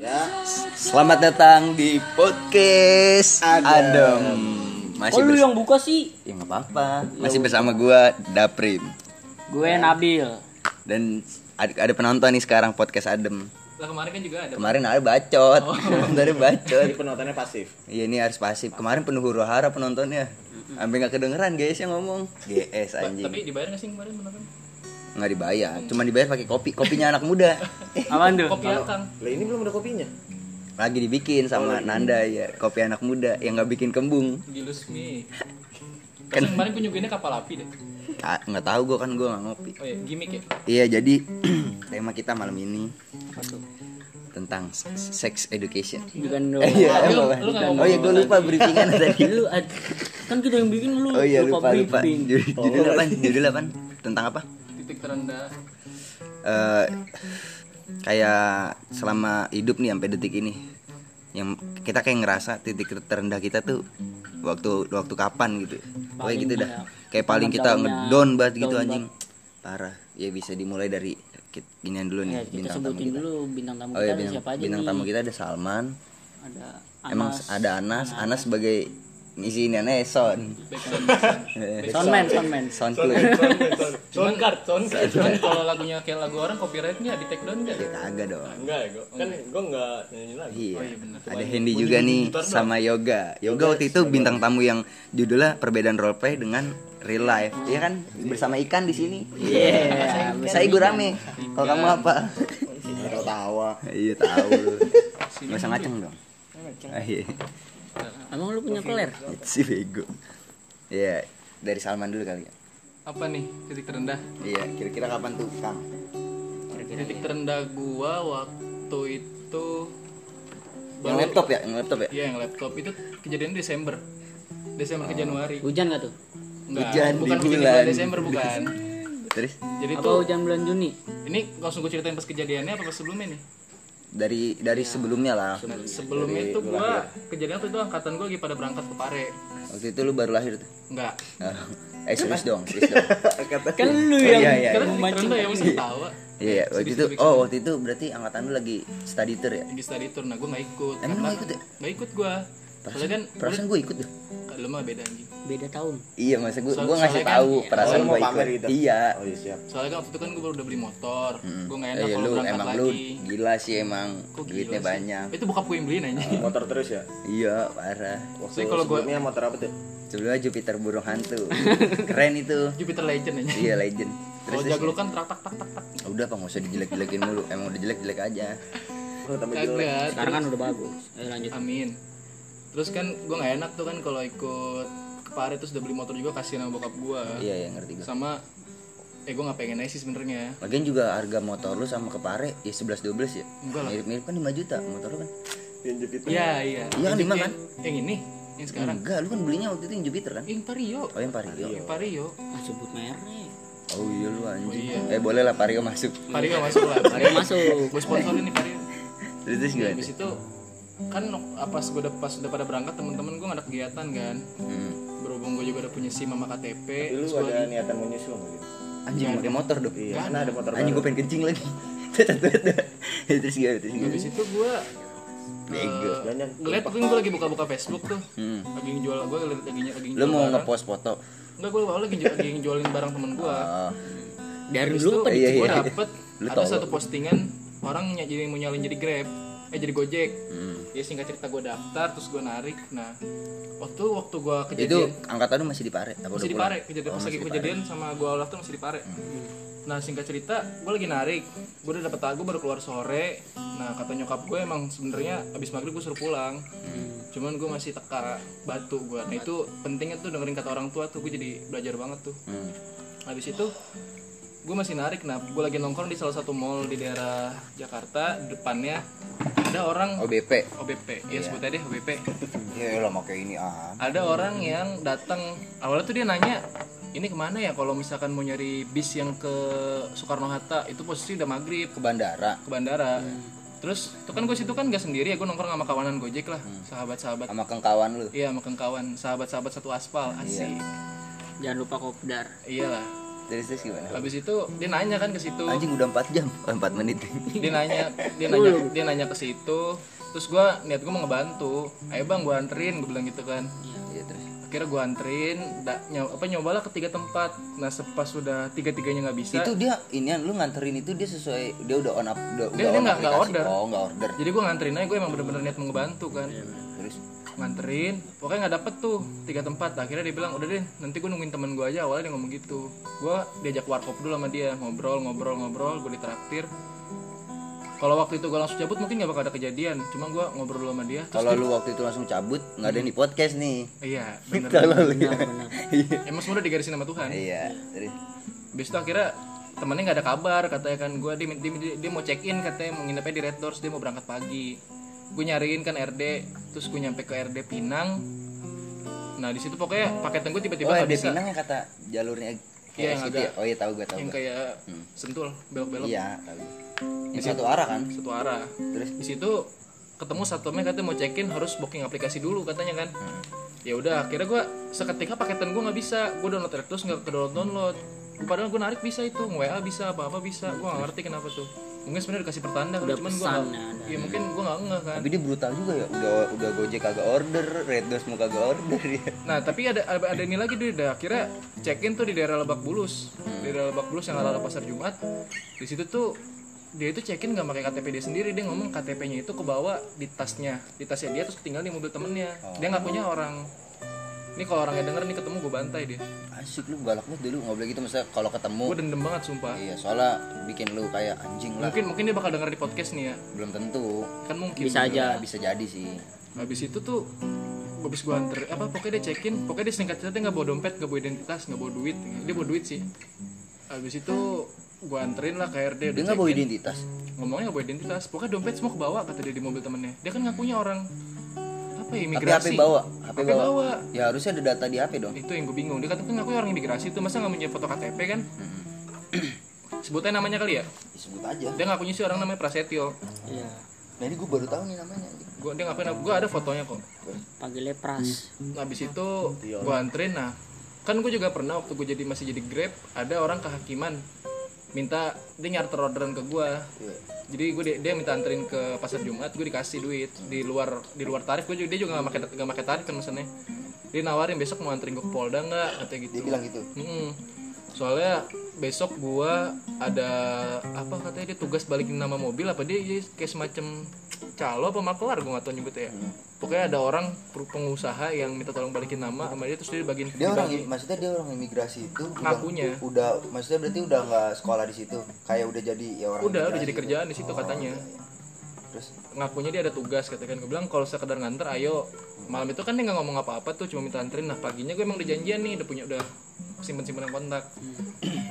Ya, Selamat datang di podcast Adem. Adem. Masih Kok lu yang buka sih? Ya nggak apa-apa. Masih bersama gua Daprim Gue Nabil. dan ada, ada penonton nih sekarang podcast Adem. Lah kemarin kan juga ada. Kemarin ada bacot, dari bacot. ini penontonnya pasif. Iya ini harus pasif. Kemarin penuh huru hara penontonnya. Sampai nggak kedengeran guys yang ngomong. GS Ba- anjing. Tapi dibayar nggak sih kemarin menonton? Nggak dibayar, cuma dibayar pakai kopi. Kopinya anak muda. Apaan tuh? Kopi akang. Lah ini belum ada kopinya. Lagi dibikin sama Nanda ya, kopi anak muda yang nggak bikin kembung. Gilus mie. Kan- kemarin kunjunginnya kapal api deh. Ah, nggak tahu gua kan gua nggak ngopi. Oh iya, gimmick ya. Iya jadi tema kita malam ini tentang sex education. Bukan lu. Iya, lu- emang. lu nggak Oh iya gue lupa briefingan tadi. Lu kan kita yang bikin lu. Oh iya lupa lupa. briefing. Judul, judul apa? Judul apa? Tentang apa? Titik terendah. Eh kayak selama hidup nih sampai detik ini yang kita kayak ngerasa titik terendah kita tuh waktu waktu kapan gitu. Paling gitu dah. ya, Kayak paling kita ngedown banget gitu down anjing. Parah. Ya bisa dimulai dari kit- ginian dulu Ya, nih kita bintang tamu sebutin kita. dulu bintang tamu Oh kita iya ada bintang, siapa aja bintang nih. tamu kita ada Salman. Ada Emang Anas. ada Anas, Anas sebagai ngisi ini aneh Son. Eh, Soundman, soundman. Sound clue. Cuman Cuman kalau lagunya kayak lagu orang copyright nggak di take down nggak? Ya kagak dong. Enggak ya, gua. Kan gua enggak nyanyi lagi. Iya. Oh iya benar. Ada Hendy juga nih sama Yoga. Yoga waktu itu bintang tamu yang judulnya perbedaan roleplay dengan real life. Iya kan? Bersama ikan di sini. Iya, Saya gue rame. Kalau kamu apa? Tahu tawa. Iya tahu. Gak usah ngaceng dong. Ah, Iya. Emang lu punya peler? Si bego. Iya, dari Salman dulu kali ya. Apa nih titik terendah? Iya, kira-kira kapan tuh, Kang? Titik terendah gua waktu itu Yang laptop ya, yang laptop ya? Iya yang laptop itu kejadian Desember. Desember ke Januari. Hujan gak tuh? Enggak, Hujan bukan di kejadian bulan. Desember bukan. Terus Jadi Apa tuh hujan bulan Juni? ini langsung gue ceritain pas kejadiannya apa pas sebelumnya nih? Dari dari sebelumnya lah. Nah, sebelumnya itu gua kejadian waktu itu angkatan gua lagi pada berangkat ke Pare. Waktu itu lu baru lahir tuh. Enggak. Ah, Eh serius dong, serius dong. Kan lu Oh, yang iya, iya, Karena iya. memancing. terendah ya masih ketawa. Iya, iya, waktu itu oh waktu itu berarti angkatan lu lagi study tour ya? Lagi study tour, nah gua nggak ikut. Emang Karena- nggak ikut ya? Nggak ikut gua. Soalnya kan Perasaan gue ikut tuh. lu mah beda anjing. Beda tahun. Iya, masa gue So- gue ngasih kan- tahu perasaan Oh, gue ikut. gitu? Iya. Oh iya siap. Soalnya kan waktu itu kan gua baru udah beli motor. Gua nggak enak Eh, kalau lu berangkat emang lagi. lu gila sih emang Kok duitnya sih? banyak. Itu bokap gue yang beliin aja. Motor terus ya. Iya, parah. Waktu kalau sebelumnya motor apa tuh? Sebelumnya Jupiter burung hantu. Keren itu. Jupiter Legend aja. Iya, legend. Terus Kalau terus jago lu kan tak tak tak tak tak. udah apa nggak usah dijelek-jelekin mulu. Emang udah jelek-jelek aja. Oh, tambah jelek. Kagak. Sekarang kan udah bagus. Ayo lanjut. Amin. Terus kan gue nggak enak tuh kan kalau ikut ke Pare terus udah beli motor juga kasihan sama bokap gue. Iya, iya ngerti gue. Sama eh gue nggak pengen aja sih sebenarnya. Lagian juga harga motor lu sama kepare ya 11 12 ya. Enggak lah. Mirip-mirip kan 5 juta motor lu kan. Yang Jupiter. Iya iya. Iya kan, Yang- lima kan? yang- ini, yang sekarang. Enggak, lu kan belinya waktu itu yang Jupiter kan? Yang Vario. Oh, yang Vario. Yang Vario. Ah, sebut merek. Oh iya lu anjing. iya. Eh boleh lah Vario masuk. Vario masuk lah. Ayo masuk. Gue sponsorin nih Vario. Terus gimana? habis itu kan pas gue udah pas udah pada berangkat temen-temen gue ada kegiatan kan. Hmm. Berhubung gue juga udah punya SIM sama KTP. Tapi lu gua ada niatan mau nyusul gitu? Anjing pakai motor dong. Iya, karena ada motor Anjing gue pengen kencing lagi. terus gimana? Terus gimana? Habis itu gue Bego. Banyak. ngeliat gue lagi buka-buka Facebook tuh Hmm. lagi ngejual gue lagi lagi lagi Lu ngejual mau ngepost foto? Enggak gue lagi lagi ngejualin barang temen gue Oh. Dari dulu itu apa iya, gue iya. dapet Lu ada satu postingan orang jadi mau nyalin jadi grab eh jadi gojek. Hmm. ya singkat cerita gue daftar terus gue narik. Nah waktu waktu gue Itu kejadian angkatan lu masih di Pare? Masih di? Pare. Kejadian Oh, pas masih lagi Pare. kejadian sama gue daftar masih di Pare. Nah singkat cerita gue lagi narik. Gue udah dapet lagu baru keluar sore. Nah kata nyokap gue emang sebenarnya abis maghrib gue suruh pulang. Cuman gue masih teka batu gue nah itu pentingnya tuh dengerin kata orang tua tuh. Gue jadi belajar banget tuh. Hmm. habis itu gue masih narik nah gue lagi nongkrong di salah satu mall di daerah Jakarta depannya ada orang OBP. OBP ya sebut aja deh OBP Ya lah pakai ini ah. ada orang yang datang awalnya tuh dia nanya ini ke mana ya kalau misalkan mau nyari bis yang ke Soekarno Hatta? Itu posisi udah maghrib. Ke bandara. Ke bandara. Terus itu kan gue situ kan gak sendiri ya gue nongkrong sama kawanan gojek lah sahabat-sahabat. Sama kengkawan lu. iya sama kawan sahabat-sahabat satu aspal asik. Jangan lupa kopdar. iyalah Terus terus gimana? habis itu dia nanya kan ke situ. Anjing udah 4 jam, oh, 4 menit. dia nanya dia nanya dia nanya ke situ. Terus gua niat gua mau ngebantu. Ayo bang gua anterin gua bilang gitu kan. Iya terus. akhirnya gua anterin da, apa nyobalah ke tiga tempat. Nah sepas sudah tiga tiganya nggak bisa. Itu dia inian lu nganterin itu dia sesuai dia udah on up udah, Dia- udah dia on nggak- nggak order. Oh, enggak order. jadi gua nganterin aja gua emang bener-bener niat mau ngebantu kan. Terus nganterin. Pokoknya nggak dapet tuh tiga tempat. Akhirnya dia bilang udah deh nanti gue nungguin temen gue aja. Awalnya dia ngomong gitu. Gue diajak warkop dulu sama dia ngobrol ngobrol ngobrol gue ditraktir. Kalau waktu itu gue langsung cabut mungkin nggak bakal ada kejadian. Cuma gue ngobrol dulu sama dia terus kalau lu waktu itu langsung cabut nggak ada yang di podcast nih. iya bener. Tolol ya. benar emang semua udah digarisin sama Tuhan. Iya, terus Habis itu akhirnya temennya nggak ada kabar katanya kan gue dia, dia, dia, dia mau check in katanya mau nginepnya di Red Doors dia mau berangkat pagi gue nyariin kan RD terus gue nyampe ke RD Pinang. Nah di situ pokoknya paketan gue tiba-tiba Oh, ada bisa. Pinang yang kata jalurnya Iya, kayak yang situ agak- ya? Oh iya tahu gue tahu. yang kayak sentul belok-belok. Iya, tahu. Yang satu arah kan? satu arah. Terus? Di situ ketemu satpamnya katanya mau check in harus booking aplikasi dulu katanya kan. Ya udah akhirnya gue seketika paketan gue nggak bisa. Gue download terus nggak ke download download padahal gue narik bisa itu wa bisa apa apa bisa. Gue nggak ngerti kenapa tuh mungkin sebenarnya dikasih pertanda kan Udah cuman pesan nggak ya, ya mungkin gue nggak ngeh kan. Tapi dia brutal juga ya. Udah udah Gojek kagak order, Red Doors mau kagak order ya. nah tapi ada ada, ada ini lagi dia udah akhirnya check in tuh di daerah Lebak Bulus. Di daerah Lebak Bulus yang ala pasar Jumat. Di situ tuh dia itu check in nggak pakai KTP dia sendiri dia ngomong KTP-nya itu kebawa di tasnya di tasnya dia terus ketinggalan di mobil temennya. Dia nggak punya orang ini kalau orangnya denger nih ketemu gue bantai dia Asik lu galak banget dulu nggak boleh gitu maksudnya kalau ketemu. gue dendam banget sumpah Iya, soalnya bikin lu kayak anjing lah. mungkin mungkin dia bakal denger di podcast nih ya Belum tentu. kan mungkin Bisa aja. Ya, bisa jadi sih. habis itu tuh habis gue anter apa pokoknya dia check in pokoknya dia singkat cerita nggak bawa dompet nggak bawa identitas nggak bawa duit dia bawa duit sih habis itu gue anterin lah ke RD Dia udah nggak bawa check-in. identitas. ngomongnya nggak bawa identitas pokoknya dompet semua kebawa kata dia di mobil temennya dia kan ngakunya orang apa ya Tapi imigrasi. HP bawa, HP HP bawa. bawa. Ya harusnya ada data di HP dong. itu yang gue bingung. Dia kata kan ngakunya orang imigrasi tuh masa nggak punya foto KTP kan? Sebutnya namanya kali ya? Disebut aja. dia ngakunya sih orang namanya Prasetyo. Iya. Nah ini gue baru tahu nih namanya. gue dia ngakuin gue ada fotonya kok. Panggilnya pras. Nah, habis itu gue anterin. Nah kan gue juga pernah waktu gue jadi masih jadi grab ada orang kehakiman minta dia nyarter orderan ke gue Iya. jadi gue dia, dia minta anterin ke pasar Jumat gue dikasih duit di luar di luar tarif gue juga dia juga nggak pakai nggak pakai tarif kan misalnya dia nawarin besok mau anterin gue ke Polda nggak katanya gitu Dia bilang gitu. Mm-mm. Soalnya besok gua ada apa katanya dia tugas balikin nama mobil apa dia dia kayak semacam calo apa makelar gua nggak tahu nyebutnya ya pokoknya ada orang pengusaha yang minta tolong balikin nama sama dia terus dia bagiin Dia orang dibagi. maksudnya dia orang imigrasi itu udah, Ngakunya. udah maksudnya berarti udah nggak sekolah di situ. Kayak udah jadi ya orang udah udah jadi gitu. kerjaan di situ katanya Terus ngakunya dia ada tugas katakan gue bilang kalau sekedar nganter ayo. Malam itu kan dia nggak ngomong apa-apa tuh cuma minta anterin. Nah paginya gue emang udah janjian nih udah punya udah simpen simpenan kontak.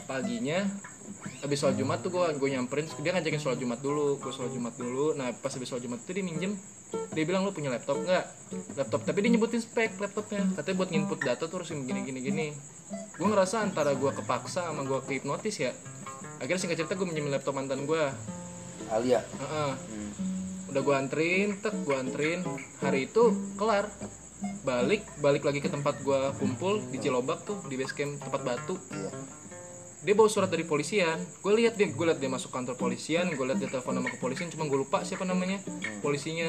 Paginya habis sholat jumat tuh gue gue nyamperin dia ngajakin sholat jumat dulu gue sholat jumat dulu. Nah pas habis sholat jumat tuh dia minjem dia bilang lu punya laptop nggak? Laptop tapi dia nyebutin spek laptopnya. Katanya buat nginput data tuh harus gini gini gini. Gue ngerasa antara gue kepaksa sama gue kehipnotis ya akhirnya singkat cerita gue minjemin laptop mantan gue Alia. Heeh. Hmm. udah gue anterin tek gue anterin. Hari itu kelar. Balik balik lagi ke tempat gue kumpul di Cilobak tuh di base camp tempat batu. Iya. dia bawa surat dari polisian. Gue lihat dia gue lihat dia masuk kantor polisian gue lihat dia telepon nama kepolisian cuma gue lupa siapa namanya polisinya.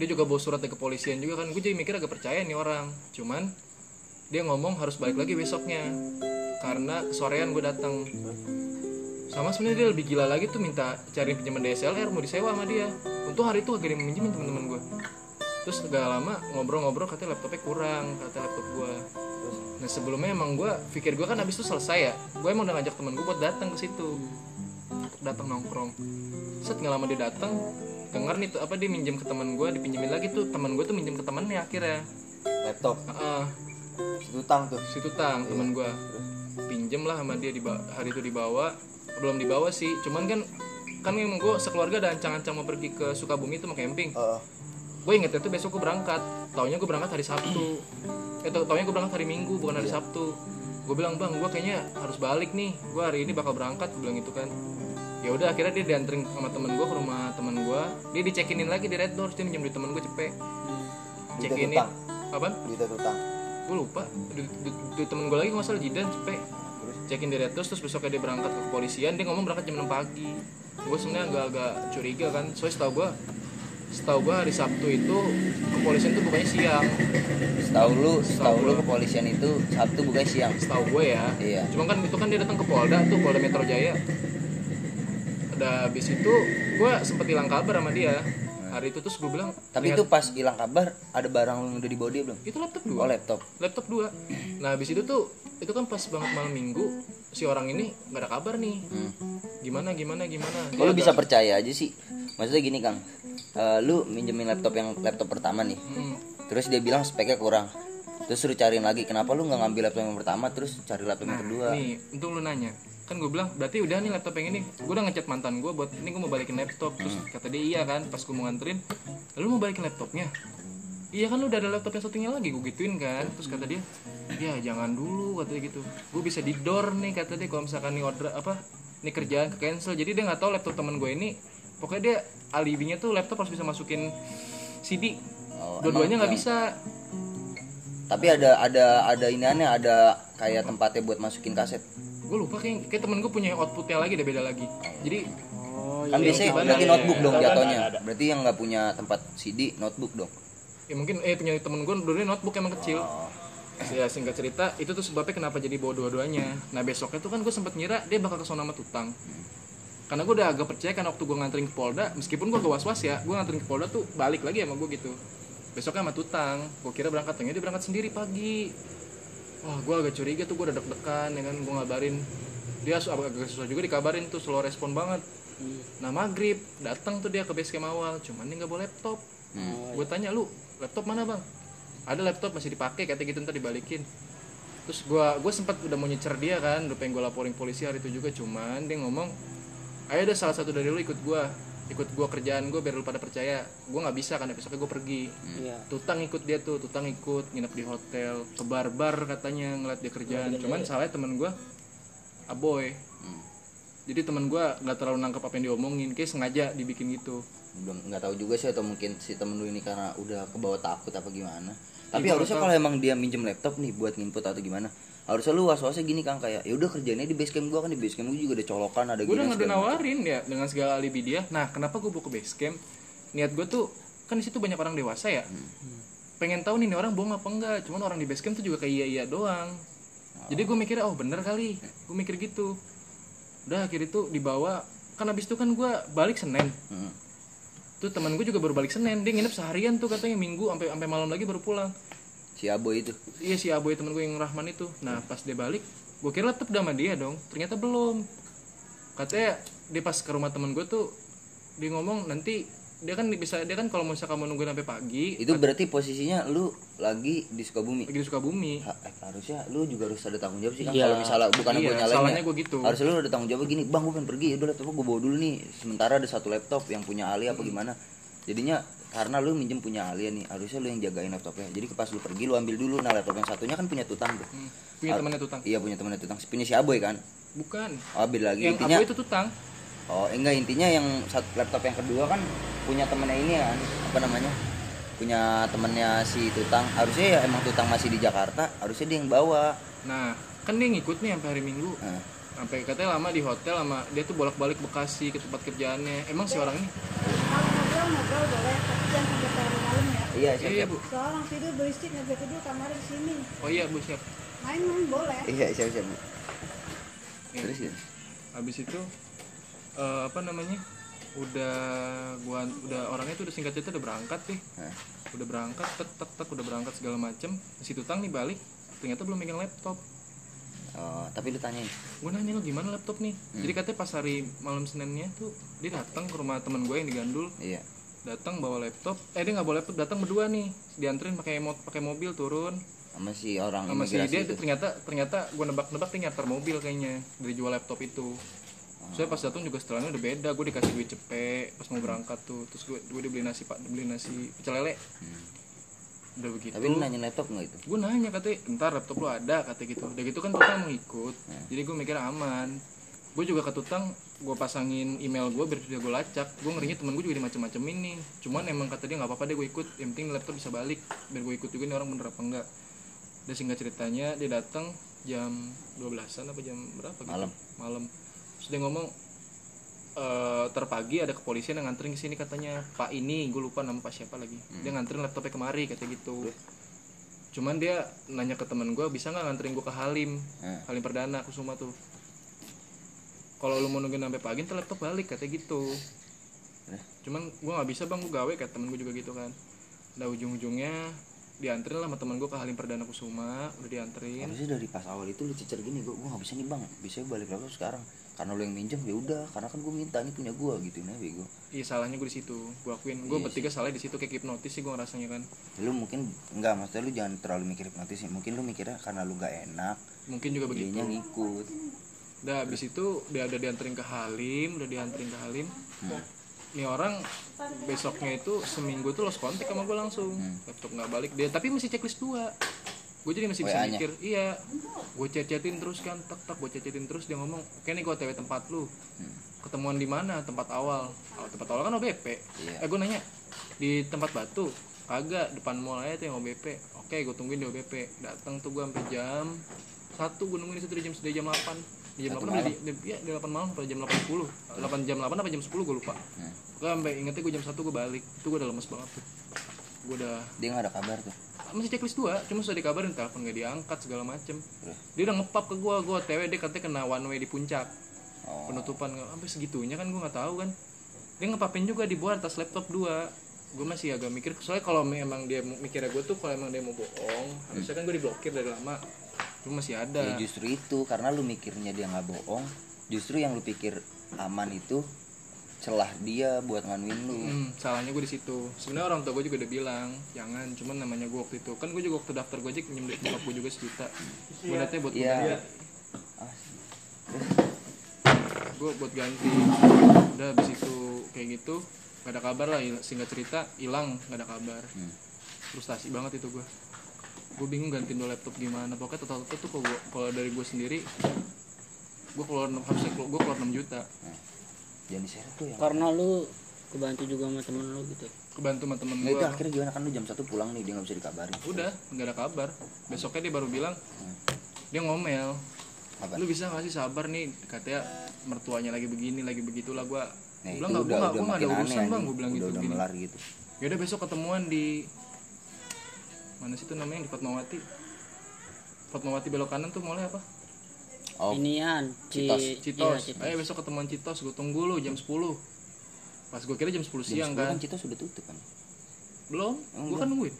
Dia juga bawa surat dari kepolisian juga kan. Gue jadi mikir agak percaya nih orang. Cuman dia ngomong harus balik lagi besoknya. Karena sorean gue datang sama sebenarnya dia lebih gila lagi tuh minta cari pinjaman DSLR mau disewa sama dia. Untung hari itu ada yang minjemin teman-teman gue terus gak lama ngobrol-ngobrol katanya laptopnya kurang kata laptop gue nah sebelumnya emang gue pikir gue kan abis itu selesai ya. Gue emang udah ngajak temen gue buat datang ke situ. Untuk datang nongkrong. Set nggak lama dia datang denger nih tuh apa dia minjem ke teman gue dipinjemin lagi tuh. Teman gue tuh minjem ke temennya akhirnya. Laptop. Heeh, Situ tang tuh. situ tang teman gue pinjem lah sama dia di hari itu dibawa belum dibawa sih. Cuman kan kan emang gue sekeluarga ada ancang-ancang mau pergi ke Sukabumi tuh mau camping. Heeh. gue ingetnya tuh besok gue berangkat. Taunya gue berangkat hari Sabtu. Eh tau taunya gue berangkat hari Minggu bukan hari Sabtu. Gue bilang bang gue kayaknya harus balik nih. Gue hari ini bakal berangkat gue bilang gitu kan. Ya udah akhirnya dia dianterin sama temen gue ke rumah temen gue dia dicekinin lagi di Red Doors dia minjem temen gue cepet. Cekinin. apa? Duitnya tutang. gue lupa. Duit temen gue lagi nggak salah jidan cepet cekin di Retus terus besoknya dia berangkat ke kepolisian dia ngomong berangkat jam 6 pagi. Gue sebenarnya agak-agak curiga kan soalnya setahu gue setahu gue hari Sabtu itu kepolisian tuh bukannya siang. Setahu lu, setahu lu kepolisian itu Sabtu bukan siang. setahu gue ya. Iya. cuma kan itu kan dia datang ke Polda tuh Polda Metro Jaya. Udah habis itu gue sempet hilang kabar sama dia hari itu terus gue bilang Tapi "Lihat, itu pas hilang kabar ada barang yang udah dibawa dia belum? itu laptop Oh dua laptop. laptop dua nah habis itu tuh itu kan pas banget malam minggu si orang ini nggak ada kabar nih Hmm. gimana gimana gimana lu Dia bisa percaya aja sih? Maksudnya gini Kang, Eh, lu minjemin laptop yang laptop pertama nih, Hmm. terus dia bilang speknya kurang, terus suruh cariin lagi. Kenapa lu nggak ngambil laptop yang pertama, terus cari laptop yang kedua? nih untung lu nanya kan gue bilang berarti udah nih laptop yang ini. Gue udah ngechat mantan gue buat ini gue mau balikin laptop. Terus Hmm. kata dia iya kan pas gue mau nganterin lalu mau balikin laptopnya? Iya kan lu udah ada laptop yang satunya lagi gue gituin kan. Terus kata dia ya jangan dulu katanya gitu. Gue bisa di door nih kata dia kalau misalkan nih order apa nih kerjaan ke cancel. Jadi dia nggak tahu laptop teman gue ini pokoknya dia alibinya tuh laptop harus bisa masukin CD Oh, dua-duanya nggak yang- bisa. Tapi ada ada ada iniannya, ada kayak tempatnya buat masukin kaset. Gue lupa kayak, kayak temen gue punya outputnya lagi deh beda lagi jadi Oh Kan iya. biasanya gimana berarti ya? notebook dong Ada, jatuhnya. Berarti yang nggak punya tempat CD, notebook dong. ya mungkin eh punya temen gue dulu notebook emang kecil Oh. ya singkat cerita itu tuh sebabnya kenapa jadi bawa dua-duanya nah besoknya tuh kan gue sempet ngira dia bakal ke sana sama tutang karena gue udah agak percaya kan waktu gue nganterin ke Polda meskipun gue gak was-was ya gue nganterin ke Polda tuh balik lagi sama gue gitu besoknya sama tutang gue kira berangkat ternyata dia berangkat sendiri pagi wah gue agak curiga tuh gue udah deg-degan ya kan? Gue ngabarin. Dia su- agak agak susah juga dikabarin tuh slow respon banget. Nah maghrib datang tuh dia ke base camp awal cuman dia nggak bawa laptop. Hmm. gue tanya lu laptop mana bang? Ada laptop masih dipakai kata gitu ntar dibalikin. Terus gue gue sempat udah mau nyecer dia kan udah pengen gue laporin polisi hari itu juga cuman dia ngomong ayo ada salah satu dari lu ikut gue ikut gue kerjaan gue biar lu pada percaya gue nggak bisa kan besoknya gue pergi. Iya. tutang ikut dia tuh tutang ikut nginep di hotel ke bar-bar katanya ngeliat dia kerjaan. Cuman salahnya temen gue aboy Hmm. jadi temen gue nggak terlalu nangkep apa yang diomongin kayak sengaja dibikin gitu. Belum nggak tahu juga sih atau mungkin si temen lu ini karena udah kebawa takut apa gimana. Tapi Iya, harusnya kalau emang dia minjem laptop nih buat nginput atau gimana harusnya lu was wasnya gini kang kayak ya udah kerjanya di base camp gua kan di base camp gua juga ada colokan ada gue udah ngadu nawarin ya dengan segala alibi dia. Nah kenapa bawa ke base camp? Niat gue tuh kan di situ banyak orang dewasa ya. Pengen tahu nih ini orang bohong apa enggak? Cuman orang di base camp tuh juga kayak iya iya doang jadi gue mikirnya oh bener kali. Gue mikir gitu. Udah akhir itu dibawa. Kan habis itu kan gue balik senin. Hmm. tuh teman gue juga baru balik senin. Dia nginep seharian tuh katanya minggu sampai sampai malam lagi baru pulang si aboy itu. Iya si aboy temen gue yang rahman itu. Nah pas dia balik gue kira laptop udah sama dia dong. Ternyata belum. Katanya dia pas ke rumah temen gue tuh dia ngomong nanti dia kan bisa dia kan kalau misalnya kamu nungguin sampai pagi itu berarti posisinya lu lagi di Sukabumi? Lagi di Sukabumi. Ha- eh, harusnya lu juga harus ada tanggung jawab sih kan Iya. kalau misalnya bukan Iya, gue nyalain salahnya ya. gua gitu. harusnya lu ada tanggung jawab gini bang gue pengen pergi. Ya udah laptop gue bawa dulu nih. Sementara ada satu laptop yang punya Ali apa gimana. Jadinya karena lu minjem punya Ali nih harusnya lu yang jagain laptopnya. Jadi pas lu pergi lu ambil dulu. Nah laptop yang satunya kan punya tutang tuh. Hmm, punya temannya tutang? Iya punya temannya tutang. Punya si Aboy kan? Bukan. Oh beda lagi. Yang intinya aboy itu tutang. Oh enggak. Intinya yang satu laptop yang kedua kan punya temennya ini kan apa namanya? Punya temennya si tutang. Harusnya ya emang tutang masih di Jakarta harusnya dia yang bawa. Nah kan dia ngikut nih sampai hari minggu. Nah, sampai katanya lama di hotel sama dia tuh bolak-balik Bekasi ke tempat kerjaannya. Emang si orang ini? Kalau ngobrol ngobrol boleh tapi jangan sampai terlalu malam ya. Iya siap, iya siap. bu. Soalnya orang tidur berisik nggak bisa tidur kamar di sini. Oh iya bu siap. Main-main boleh. Iya siap siap bu. Iya. terus ya? habis itu eh, apa namanya udah gua udah orangnya tuh udah singkat cerita udah berangkat nih Nah, udah berangkat tek tek tek udah berangkat segala macem. Si tutang nih balik. Ternyata belum megang laptop oh, tapi lu tanyain. Gue nanya lo gimana laptop nih? Jadi katanya pas hari malam seninnya tuh dia datang ke rumah teman gue yang di Gandul. Iya. Datang bawa laptop. Eh dia nggak bawa laptop datang berdua nih. Dianterin pakai mo pakai mobil turun. Sama si orang sama si dia itu. ternyata ternyata gue nebak-nebak dia nyarter mobil kayaknya dari jual laptop itu. Saya pas datang juga setelahnya udah beda gue dikasih duit cepet pas mau berangkat tuh. Terus gue gue dibeli nasi pak dibeli nasi pecel lele udah begitu. Tapi lu nanya laptop nggak itu? Gue nanya katanya ntar laptop lu ada kata gitu. Udah gitu kan tutang mau ikut. Jadi gue mikir aman. Gue juga ke tutang gue pasangin email gue biar dia gue lacak. Gue ngerinya temen gue juga dimacem-macemin nih. Cuman emang kata dia nggak apa-apa deh gue ikut. Yang penting laptop bisa balik biar gue ikut juga nih orang bener apa enggak. Dan singkat ceritanya dia datang jam 12-an apa jam berapa gitu. Malam. malam. Terus dia ngomong eh terpagi ada kepolisian yang nganterin ke sini katanya. Pak ini gue lupa nama pak siapa lagi. Dia nganterin laptopnya kemari kata gitu. Cuman dia nanya ke temen gue bisa nggak nganterin gue ke Halim? Eh. Halim Perdana Kusuma tuh. Kalau lu mau nungguin sampai pagi ntar laptop balik kata gitu. Eh. cuman gue nggak bisa bang. Gue gawe kayak temen gue juga gitu kan. Nah ujung-ujungnya dianterin lah sama temen gue ke Halim Perdana Kusuma udah dianterin. Harusnya dari pas awal itu lu cicer gini gue gue nggak bisa nih bang. Bisa balik laptop sekarang karena lu yang minjem ya udah. Karena kan gue minta ini punya gue gitu nah bego. Iya salahnya gue di situ. Gue akuin. Gue Iya bertiga salah di situ kayak hipnotis sih gue ngerasanya kan. Lu mungkin enggak maksudnya lu jangan terlalu mikir hipnotis ya mungkin lu mikirnya karena lu gak enak mungkin juga begitu. jadinya ngikut. Udah habis itu dia udah dianterin ke Halim udah dianterin ke Halim. Nih orang besoknya itu seminggu tuh lost kontak sama gue langsung. Laptop nggak balik. Dia tapi masih checklist dua gue jadi masih bisa mikir iya gue chat chatin terus kan tak tak gue chat chatin terus dia ngomong oke nih gue otw tempat lu. Ketemuan di mana? Tempat awal. Oh, tempat awal kan OBP Iya. eh gue nanya di tempat batu? Kagak depan mall aja tuh yang OBP oke gue tungguin di OBP datang tuh gue sampai jam satu gue nungguin di situ di jam di jam 8 di jam Satu 8 di, di, ya, di 8 malam sampai jam 8 10 8 jam 8 apa jam 10 gue lupa. Hmm. gue sampai ingetnya gue jam 1 gue balik. Itu gue udah lemes banget tuh. Gue udah dia nggak ada kabar tuh masih checklist dua cuma sudah dikabarin telepon gak diangkat segala macem. Terus? dia udah ngepap ke gue gue TW dia katanya kena one way di puncak. Oh. Penutupan sampai segitunya kan gue nggak tahu kan. Dia ngepapin juga di bawah atas laptop dua. Gue masih agak mikir soalnya kalau memang dia mikirnya gue tuh kalau emang dia mau bohong harusnya kan gue diblokir dari lama. Cuma masih ada. Ya justru itu karena lu mikirnya dia nggak bohong justru yang lu pikir aman itu celah dia buat nganuin lu Hmm, salahnya gue di situ. Sebenarnya orang tua gue juga udah bilang jangan, cuman namanya gue waktu itu kan gue juga waktu daftar Gojek minjem duit bokap gue juga sejuta. Gue liatnya buat Iya. ganti. ah, Gue buat ganti. Udah habis itu kayak gitu, gak ada kabar lah. Singkat cerita hilang, gak ada kabar. Hmm. Frustasi banget itu gue. Gue bingung gantiin dua laptop gimana. Pokoknya total total tuh kalau gua- kalau dari gue sendiri, gue keluar enam- harusnya gue keluar 6 juta. Jangan diseret tuh yang Karena lu kebantu juga sama temen lu gitu. Kebantu sama temen gue. itu akhirnya gimana? Kan lu jam satu pulang nih dia nggak bisa dikabarin. Udah, nggak ada kabar. Besoknya dia baru bilang, dia ngomel, apa? Lu bisa gak sih sabar nih? Katanya mertuanya lagi begini lagi begitulah gua. Nah itu bilang nggak udah gua nggak udah gua ada aneh urusan bang gua bilang udah gitu. udah melar gitu. Yaudah besok ketemuan di mana sih itu namanya? Di Fatmawati. Fatmawati belok kanan tuh mulai apa oh Inian, Ci, Citos. Citos Iya, Citos. ayo besok ketemuan Citos gua tunggu lu jam 10 pas gua kira jam 10 jam siang 10 kan. Kan kita sudah tutup kan? Belum. Gua kan nungguin.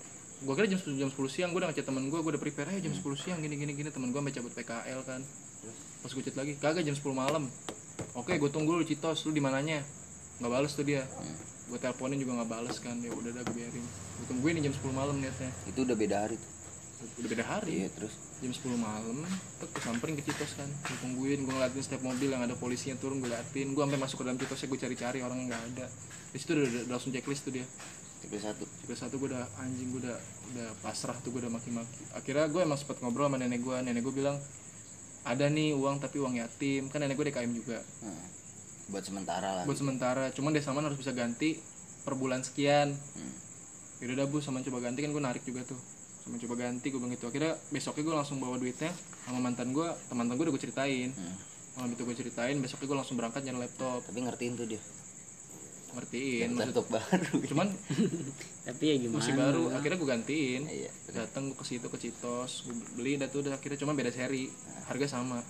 Gua kira jam 10 jam 10 siang gua udah ngechat temen gua gua udah prepare aja jam 10 siang gini gini gini. Temen gua sampai cabut PKL kan. Pas gua chat lagi kagak jam 10 malam. Oke gua tunggu lu Citos. Lu di mananya? Nggak bales tuh dia. Gua teleponin juga nggak bales kan. Ya udah dah biarin. Gua tungguin jam 10 malam niatnya. Itu udah beda hari tuh udah beda hari iya terus jam 10 malam tek gua samperin ke Citos kan gua tungguin gua ngeliatin setiap mobil yang ada polisinya turun gua liatin gua sampai masuk ke dalam Citosnya gua cari-cari orang nggak ada di situ udah, udah- udah langsung checklist tuh dia tipe satu Tiga satu gue udah anjing gue udah udah pasrah tuh gue udah maki-maki. Akhirnya gue emang sempat ngobrol sama nenek gue. Nenek gue bilang ada nih uang tapi uang yatim. Kan nenek gue DKM juga. Hmm. buat sementara lah Buat sementara. Cuman desa mana harus bisa ganti per bulan sekian. Hmm. Yaudah dah bu sama coba ganti kan gue narik juga tuh. Sama coba ganti gue bilang gitu. Akhirnya besoknya gue langsung bawa duitnya sama mantan gue. Teman teman gue udah gue ceritain. Hmm. Malam itu gue ceritain. Besoknya gue langsung berangkat nyari laptop. tapi ngertiin tuh dia Ngertiin. Maksud, laptop baru cuman Tapi ya gimana? masih baru. Akhirnya gue gantiin. iya datang ke situ ke Citos gue beli dah tuh udah akhirnya cuma beda seri harga sama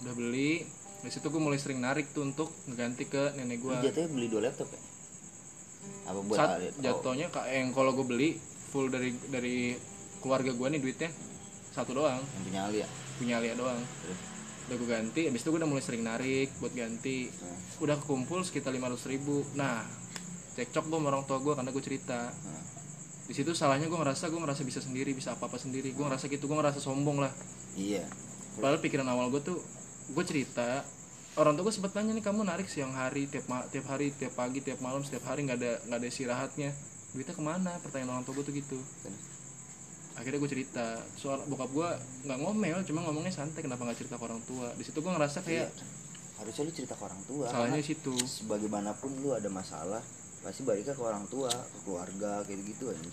udah beli dari situ gue mulai sering narik tuh untuk ngeganti ke nenek gue jatuhnya beli dua laptop ya apa buat saat? Oh, jatuhnya kak yang kalau gue beli full dari dari keluarga gue nih duitnya satu doang. Yang punya Ali ya? Punya Alia doang. Terus? udah gue ganti habis itu gue udah mulai sering narik buat ganti. Hmm. udah kekumpul sekitar 500 ribu. Nah cekcok gue sama orang tua gue karena gue cerita. Hmm. di situ salahnya gue ngerasa gue ngerasa bisa sendiri bisa apa apa sendiri gue ngerasa gitu gue ngerasa sombong lah. Iya. Padahal pikiran awal gue tuh gue cerita orang tua gue sempet nanya nih kamu narik siang hari tiap ma- tiap hari tiap pagi tiap malam setiap hari nggak ada nggak ada istirahatnya. Duitnya ke mana? Pertanyaan orang tua gue tuh gitu akhirnya gue cerita. Soal bokap gue nggak ngomel cuma ngomongnya santai kenapa nggak cerita ke orang tua? Di situ gue ngerasa iya. Kayak harusnya lu cerita ke orang tua salahnya situ. sebagaimanapun lu ada masalah pasti baliknya ke orang tua ke keluarga kayak gitu aja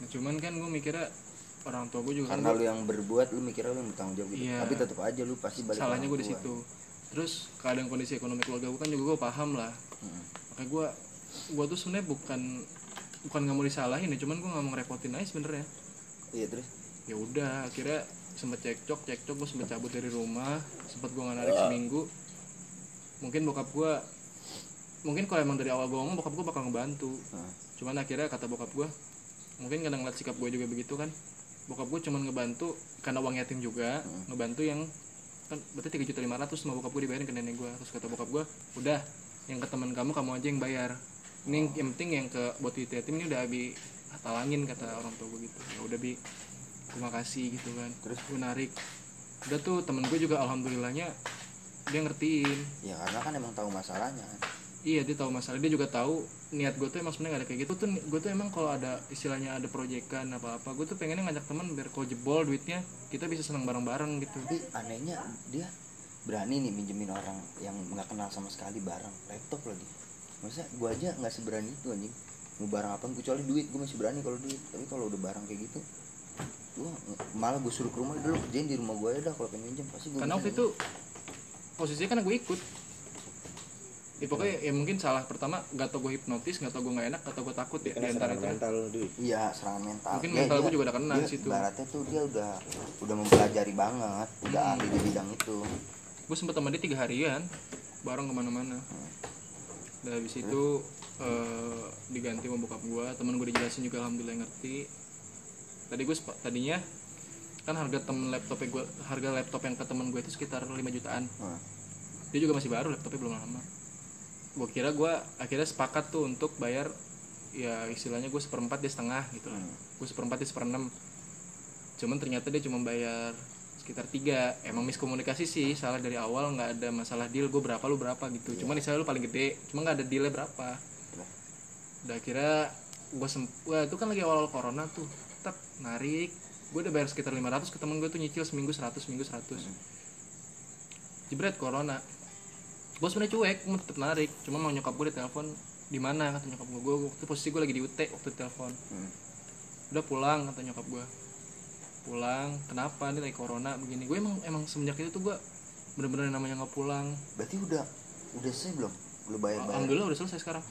nah, cuman kan gue mikirnya orang tua gue juga kan karena lu yang berbuat lu mikirnya lu yang bertanggung jawab gitu. Iya. tapi tetap aja lu pasti balik ke salahnya gue di situ. Terus keadaan kondisi ekonomi keluarga gue kan juga gue paham lah. Hmm. makanya gue gue tuh sebenarnya bukan bukan nggak mau disalahin ya cuman gue nggak mau ngerepotin aja sebenarnya iya terus? Ya udah akhirnya sempet cekcok cekcok gue sempet cabut dari rumah sempet gue narik seminggu. Mungkin bokap gue mungkin kalau emang dari awal gue ngomong bokap gue bakal ngebantu. Nah. cuman akhirnya kata bokap gue mungkin kadang ngeliat sikap gue juga begitu kan bokap gue cuman ngebantu karena uang yatim juga ngebantu yang kan berarti tiga juta lima ratus sama bokap gue dibayarin ke nenek gue terus kata bokap gue udah yang ke teman kamu kamu aja yang bayar. Ini yang penting yang ke buat yatim ini udah abi talangin kata orang tua gue gitu. Ya udah bi. Terima kasih gitu kan. Terus? Gue narik udah tuh temen gue juga alhamdulillahnya dia ngertiin. Ya karena kan emang tahu masalahnya. Kan Iya dia tahu masalah. Dia juga tahu niat gue tuh emang sebenarnya gak ada kayak gitu. Tuh gue tuh emang kalau ada istilahnya ada proyekan apa apa gue tuh pengennya ngajak teman biar kalau jebol duitnya kita bisa senang bareng-bareng gitu. Tapi anehnya dia berani nih minjemin orang yang nggak kenal sama sekali barang laptop lagi. Masa gua aja nggak seberani itu anjing mau barang apa? Kecuali duit gue masih berani kalau duit. Tapi kalau udah barang kayak gitu gua malah gue suruh ke rumah dulu kerjain di rumah gue ya dah kalau pengen minjem pasti gue karena waktu itu posisinya kan gue ikut. Ya pokoknya ya mungkin salah. Pertama gak tau gue hipnotis gak tau gue gak enak gak tau gue takut ya di antara serangan itu mental duit. iya serangan mental. Mungkin Dia- mental dia- gua juga udah kena di situ. baratnya tuh dia udah udah mempelajari banget udah Hmm. ahli di bidang itu. Gue sempet sama dia tiga harian bareng ke mana-mana. Dan habis itu eh, diganti sama bokap gue temen gue dijelasin juga alhamdulillah ngerti. Tadi gue tadinya kan harga temen laptopnya gue harga laptop yang ke temen gue itu sekitar 5 jutaan. Nah, dia juga masih baru laptopnya belum lama. Gue kira gue akhirnya sepakat tuh untuk bayar ya istilahnya gue seperempat dia setengah gitu lah. Gue seperempat dia seperenam. Cuman ternyata dia cuma bayar sekitar tiga. Emang miskomunikasi sih salah dari awal nggak ada masalah deal gue berapa lu berapa gitu. Cuman istilahnya lu paling gede cuma nggak ada dealnya berapa udah kira gue sem wah itu kan lagi awal awal corona tuh. Tak narik. Gue udah bayar sekitar 500 ke temen gue tuh nyicil seminggu 100 seminggu 100 jebret corona. Gue sebenarnya cuek gue tetep narik. Cuma mau nyokap gue di telepon di mana? kata nyokap gue gue waktu posisi gue lagi di UT waktu telepon hmm. udah pulang kata nyokap gue pulang? Kenapa? Nih lagi corona begini. Gue emang emang semenjak itu tuh gue bener-bener namanya nggak pulang. Berarti udah udah selesai belum? Lu bayar bayar alhamdulillah udah selesai sekarang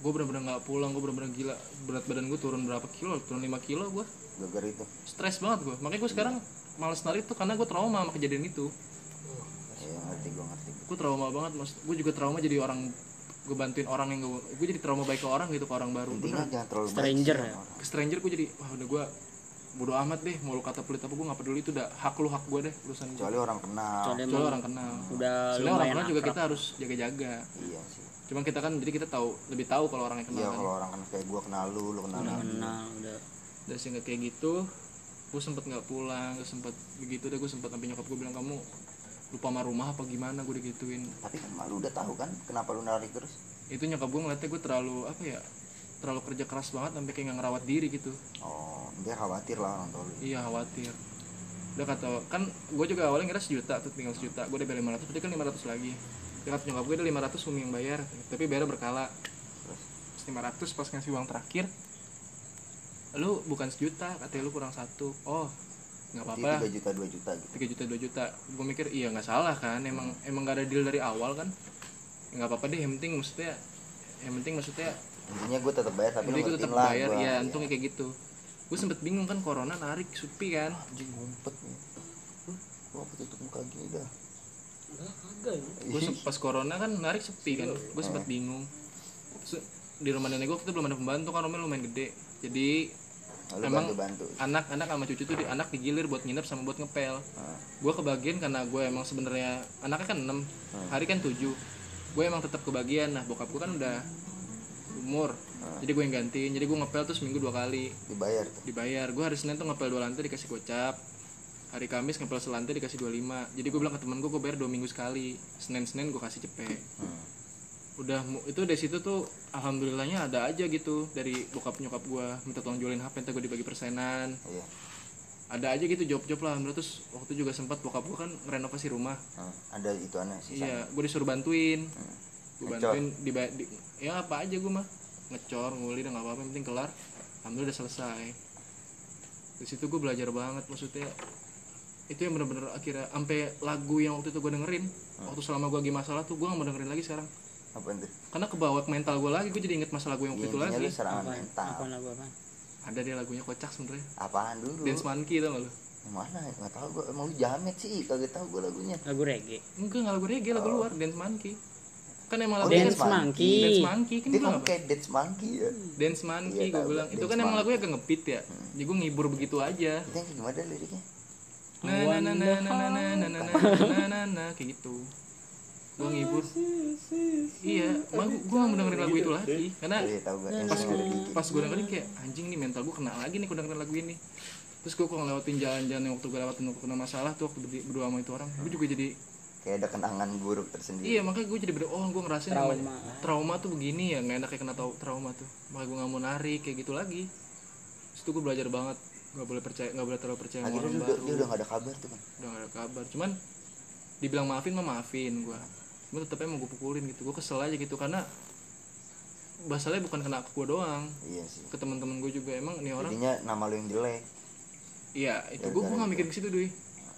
gue bener-bener nggak pulang gue bener-bener gila. Berat badan gue turun berapa kilo? Turun 5 kilo gue gara itu. Stres banget gue makanya gue sekarang males narik tuh karena gue trauma sama kejadian itu. Ya ngerti gue ngerti gue trauma banget mas. Gue juga trauma jadi orang gue bantuin orang yang gue gue jadi trauma baik ke orang gitu ke orang baru. Intinya jangan terlalu baik Stranger sih ya? ke stranger gue jadi wah udah gue bodo amat deh mau lu kata pelit apa gue gak peduli itu udah hak lu hak gue deh urusan gue kecuali orang kenal. Kecuali orang kenal. udah Soalnya orang kenal juga kita harus jaga-jaga. Iya sih cuman kita kan jadi kita tahu lebih tahu kalau orang yang kenal iya kan. kalau orang kenal kayak gue kenal lu lu kenal udah kenal udah. Dan sehingga kayak gitu. Gue sempet nggak pulang gue sempet begitu deh gue sempet sampai nyokap gue bilang kamu lupa sama rumah apa gimana? Gue digituin. Tapi kan malu udah tahu kan kenapa lu narik terus? Itu nyokap gue ngeliatnya gue terlalu apa ya terlalu kerja keras banget sampai kayak nggak ngerawat diri gitu. Oh dia khawatir lah orang tua lu. Iya khawatir. Udah kata kan gue juga awalnya ngira sejuta tuh tinggal sejuta. Gue udah bayar 500 berarti kan 500 lagi. dia kata nyokap gue ada 500 umi yang bayar. Tapi bayar berkala. Terus 500 pas ngasih uang terakhir lu bukan sejuta katanya lu kurang satu. Oh nggak apa-apa. tiga juta dua juta gitu. 3 juta 2 juta. Gue mikir iya nggak salah kan emang emang gak ada deal dari awal kan. Nggak apa-apa deh yang penting maksudnya yang penting maksudnya intinya gue tetap bayar tapi gue tetap lah bayar, gua. ya untungnya kayak gitu. Gue sempet bingung kan corona narik sepi kan. anjing ngumpet nih. Apa tutup muka gini dah Gue pas corona kan narik sepi kan. Gue sempet bingung. Terus, di rumah nenek gue waktu itu belum ada pembantu kan rumahnya lumayan gede. Jadi lalu Emang- bantu bantu anak-anak sama cucu tuh di anak digilir buat nginep sama buat ngepel. Ah. Gue kebagian karena gue emang sebenarnya anaknya kan 6 hari kan 7 gue emang tetap kebagian. Nah bokap gue kan udah umur. Jadi gue yang gantiin. Jadi gue ngepel tuh seminggu dua kali. Dibayar tuh? Dibayar. Gue hari senin tuh ngepel dua lantai dikasih gocap hari kamis ngepel selantai dikasih 25 jadi gue bilang ke temen gue gue bayar dua minggu sekali. Senin senin gue kasih cepet. Hmm. udah itu dari situ tuh alhamdulillahnya ada aja gitu dari bokap nyokap gue minta tolong jualin hp entar gue dibagi persenan. Ada aja gitu job job lah. Alhamdulillah terus waktu juga sempat bokap gue kan renovasi rumah. Hmm, ada itu aneh sih iya gue disuruh bantuin. Gue Ngecor. bantuin di, di ya apa aja gue mah. Ngecor nguli dan nggak apa-apa yang penting kelar. Alhamdulillah udah selesai. Di situ gue belajar banget maksudnya itu yang bener-bener akhirnya sampai lagu yang waktu itu gue dengerin waktu selama gue lagi masalah tuh gue gak mau dengerin lagi sekarang. Apa itu karena kebawa ke mental gue lagi gue jadi inget masa lagu yang waktu itu intinya lagi serangan apa mental. Apa lagu apa ada dia lagunya kocak sebenernya. Apaan dulu? Dance Monkey tau gak lu? Mana? Nggak tahu gue emang lu jamet sih kagak tahu gue lagunya. Lagu reggae. Enggak nggak lagu reggae lagu luar Dance Monkey. Kan emang Oh, lagu dance Dance monkey. Dance Monkey kan dia gue kan kayak dance monkey ya. Dance Monkey Iya, gue bilang. itu kan emang lagunya agak ngepit ya. Jadi gue ngibur begitu aja. Itu yang gimana liriknya na na na na na na na na na na na na kayak gitu gue ngibur iya mah gue mau dengerin lagu itu lagi karena iya tahu gue pas pas gue dengerin kayak anjing nih mental gue kena lagi nih gue dengerin lagu ini terus gue kalau ngelewatin jalan-jalan yang waktu gue lewatin waktu kena masalah tuh waktu berdua, sama itu orang gue juga jadi kayak ada kenangan buruk tersendiri iya makanya gue jadi ber- oh gue ngerasain Trauma. namanya trauma tuh begini ya nggak enak kayak kena tau trauma tuh makanya gue nggak mau narik kayak gitu lagi terus gue belajar banget nggak boleh percaya nggak boleh terlalu percaya sama orang dia, baru udah- dia udah gak ada kabar tuh kan udah gak ada kabar. Cuman dibilang maafin mah maafin gue cuma tetep emang gue pukulin gitu. Gue kesel aja gitu karena masalahnya bukan kena ke gue doang. Iya sih. Ke teman-teman gue juga. Emang nih orang jadinya nama lu yang jelek. Iya itu gue gue gak mikirin ke situ doi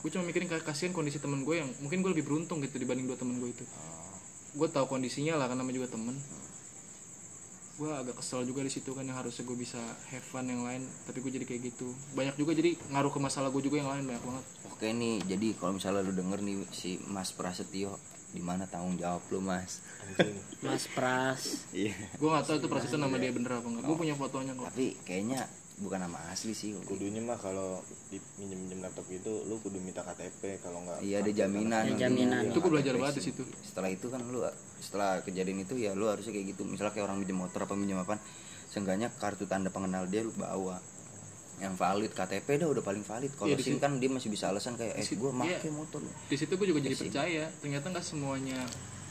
gue cuma mikirin kasihan kondisi temen gue yang mungkin gue lebih beruntung gitu dibanding dua temen gue itu. Gue tahu kondisinya lah karena juga temen gue agak kesel juga di situ kan yang harusnya gue bisa have fun yang lain tapi gue jadi kayak gitu. Banyak juga jadi ngaruh ke masalah gue juga yang lain banyak banget. Oke nih jadi kalau misalnya lu denger nih si Mas Prasetyo di mana tanggung jawab lu Mas? Mas pras. Iya. Gue gak tahu itu proses nama dia bener apa enggak gue punya fotonya kok. Tapi kayaknya bukan nama asli sih kudunya mah kalau minjem minjem laptop itu lu kudu minta KTP kalau nggak iya ada jaminan. Ada jaminan. itu gue belajar banget di situ. Setelah itu kan lu setelah kejadian itu ya lu harusnya kayak gitu. Misalnya kayak orang minjem motor apa minjem apa seenggaknya kartu tanda pengenal dia lu bawa. Yang valid KTP dah udah paling valid. Kalau Iya, di SIM kan dia masih bisa alasan kayak eh gue make iya. motor di situ gue juga jadi percaya ternyata nggak semuanya.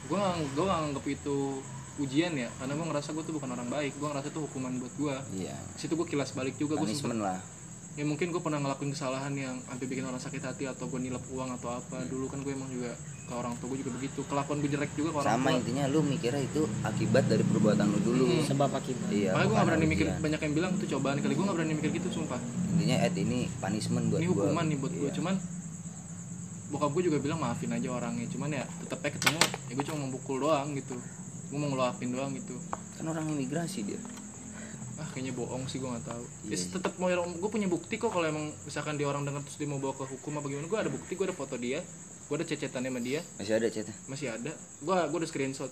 Gue gue gak anggap itu ujian ya karena gue ngerasa gue tuh bukan orang baik gue ngerasa itu hukuman buat gue iya. Situ gue kilas balik juga gue sempet lah. Ya mungkin gue pernah ngelakuin kesalahan yang sampai bikin orang sakit hati atau gue nilap uang atau apa. Dulu kan gue emang juga ke orang tua gue juga begitu. Kelakuan gue jelek juga ke orang sama tua. intinya lu mikirnya itu akibat dari perbuatan lu dulu. Sebab akibat. Iya makanya gue gak berani mikir ujian. banyak yang bilang itu cobaan kali. Gue gak berani mikir gitu sumpah. Intinya Ed ini punishment buat ini gua. hukuman nih buat gue Iya. cuman bokap gue juga bilang maafin aja orangnya. Cuman ya tetep aja ketemu. Ya gue cuma mau pukul doang gitu gue mau ngeluapin doang gitu. Kan orang imigrasi dia. Ah kayaknya bohong sih gue nggak tahu. Iya, ya tetap mau gue punya bukti kok kalau emang misalkan dia orang dengar terus dia mau bawa ke hukum apa gimana. Gue ada bukti gue ada foto dia gue ada cecetannya sama dia. Masih ada chatnya? Masih ada. Gue gue udah screenshot.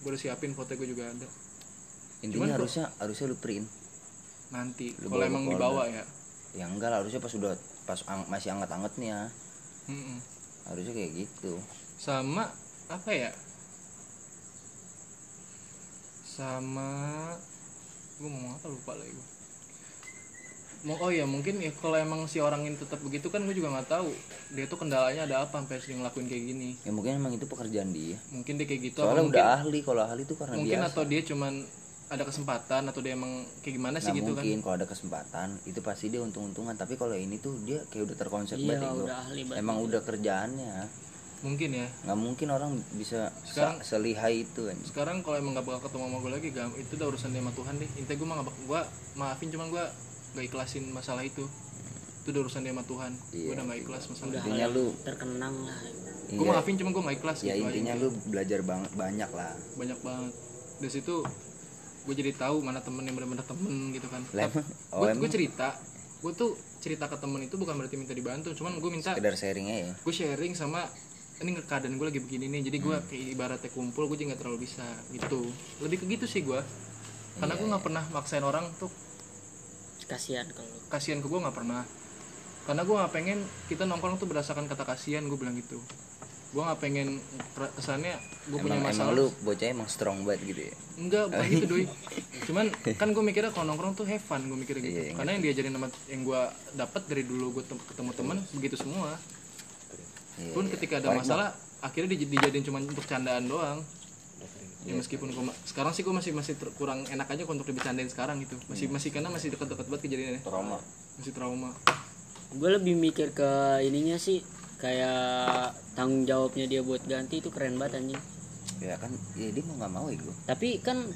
Gue udah siapin foto gue juga ada. Intinya Cuman harusnya harusnya lu print. Nanti kalau emang dibawa ya. Ya enggak lah harusnya pas udah pas ang- masih anget-angetnya. Mm-mm. harusnya kayak gitu. Sama apa ya sama gue mau ngomong apa lupa lagi gue mau oh ya mungkin ya kalau emang si orang ini tetap begitu kan gue juga nggak tahu dia tuh kendalanya ada apa sampai sering ngelakuin kayak gini. Ya mungkin emang itu pekerjaan dia. Mungkin dia kayak gitu soalnya apa udah mungkin ahli kalau ahli tuh karena mungkin biasa. atau dia cuman ada kesempatan atau dia emang kayak gimana sih nggak gitu kan. mungkin kalau ada kesempatan itu pasti dia untung-untungan. Tapi kalau ini tuh dia kayak udah terkonsep iya banget udah ahli banget emang udah kerjaannya mungkin ya. Nggak mungkin orang bisa Sekarang- se- selihai itu kan sekarang kalau emang gak bakal ketemu sama gue lagi gak, itu udah urusan dia sama Tuhan deh. Intinya gue mah gak bakal gue maafin cuman gue gak ikhlasin masalah itu. Itu udah urusan dia sama Tuhan. Gue Iya, udah gak ikhlas masalah udah itu. intinya lu terkenang lah. Gue iya, maafin cuman gue gak ikhlas ya gitu aja. intinya lu belajar banget banyak lah. Banyak banget. Dari situ gue jadi tahu mana temen yang benar-benar temen gitu kan. Lah, gue oh, gue cerita. Gue tuh cerita ke temen itu bukan berarti minta dibantu cuman gue minta sekedar sharingnya ya? gue sharing sama ini keadaan gue lagi begini nih jadi gue Hmm. kayak ibaratnya kumpul gue juga nggak terlalu bisa gitu. Lebih ke gitu sih gue karena Iya, gue nggak pernah maksain orang tuh kasihan kalau kasihan ke gue nggak pernah. Karena gue nggak pengen kita nongkrong tuh berdasarkan kata kasihan gue bilang gitu. Gue nggak pengen ke- kesannya gue punya emang, emang masalah lu bocah emang strong banget gitu ya? Enggak bukan gitu doi. Cuman kan gue mikirnya kalau nongkrong tuh have fun gue mikirnya gitu. Iya, karena yang diajarin sama yang gue dapat dari dulu gue ketemu teman begitu semua Iya, pun iya. ketika ada masalah akhirnya dij- dijadiin cuma untuk candaan doang. Ya meskipun gua ma- sekarang sih gue masih masih ter- kurang enak aja untuk dibecandain sekarang gitu. Masih masih karena masih dekat-dekat banget kejadiannya. Trauma. Masih trauma. Gue lebih mikir ke ininya sih kayak tanggung jawabnya dia buat ganti itu keren banget anjing. Ya kan ya dia mau nggak mau ya gue tapi kan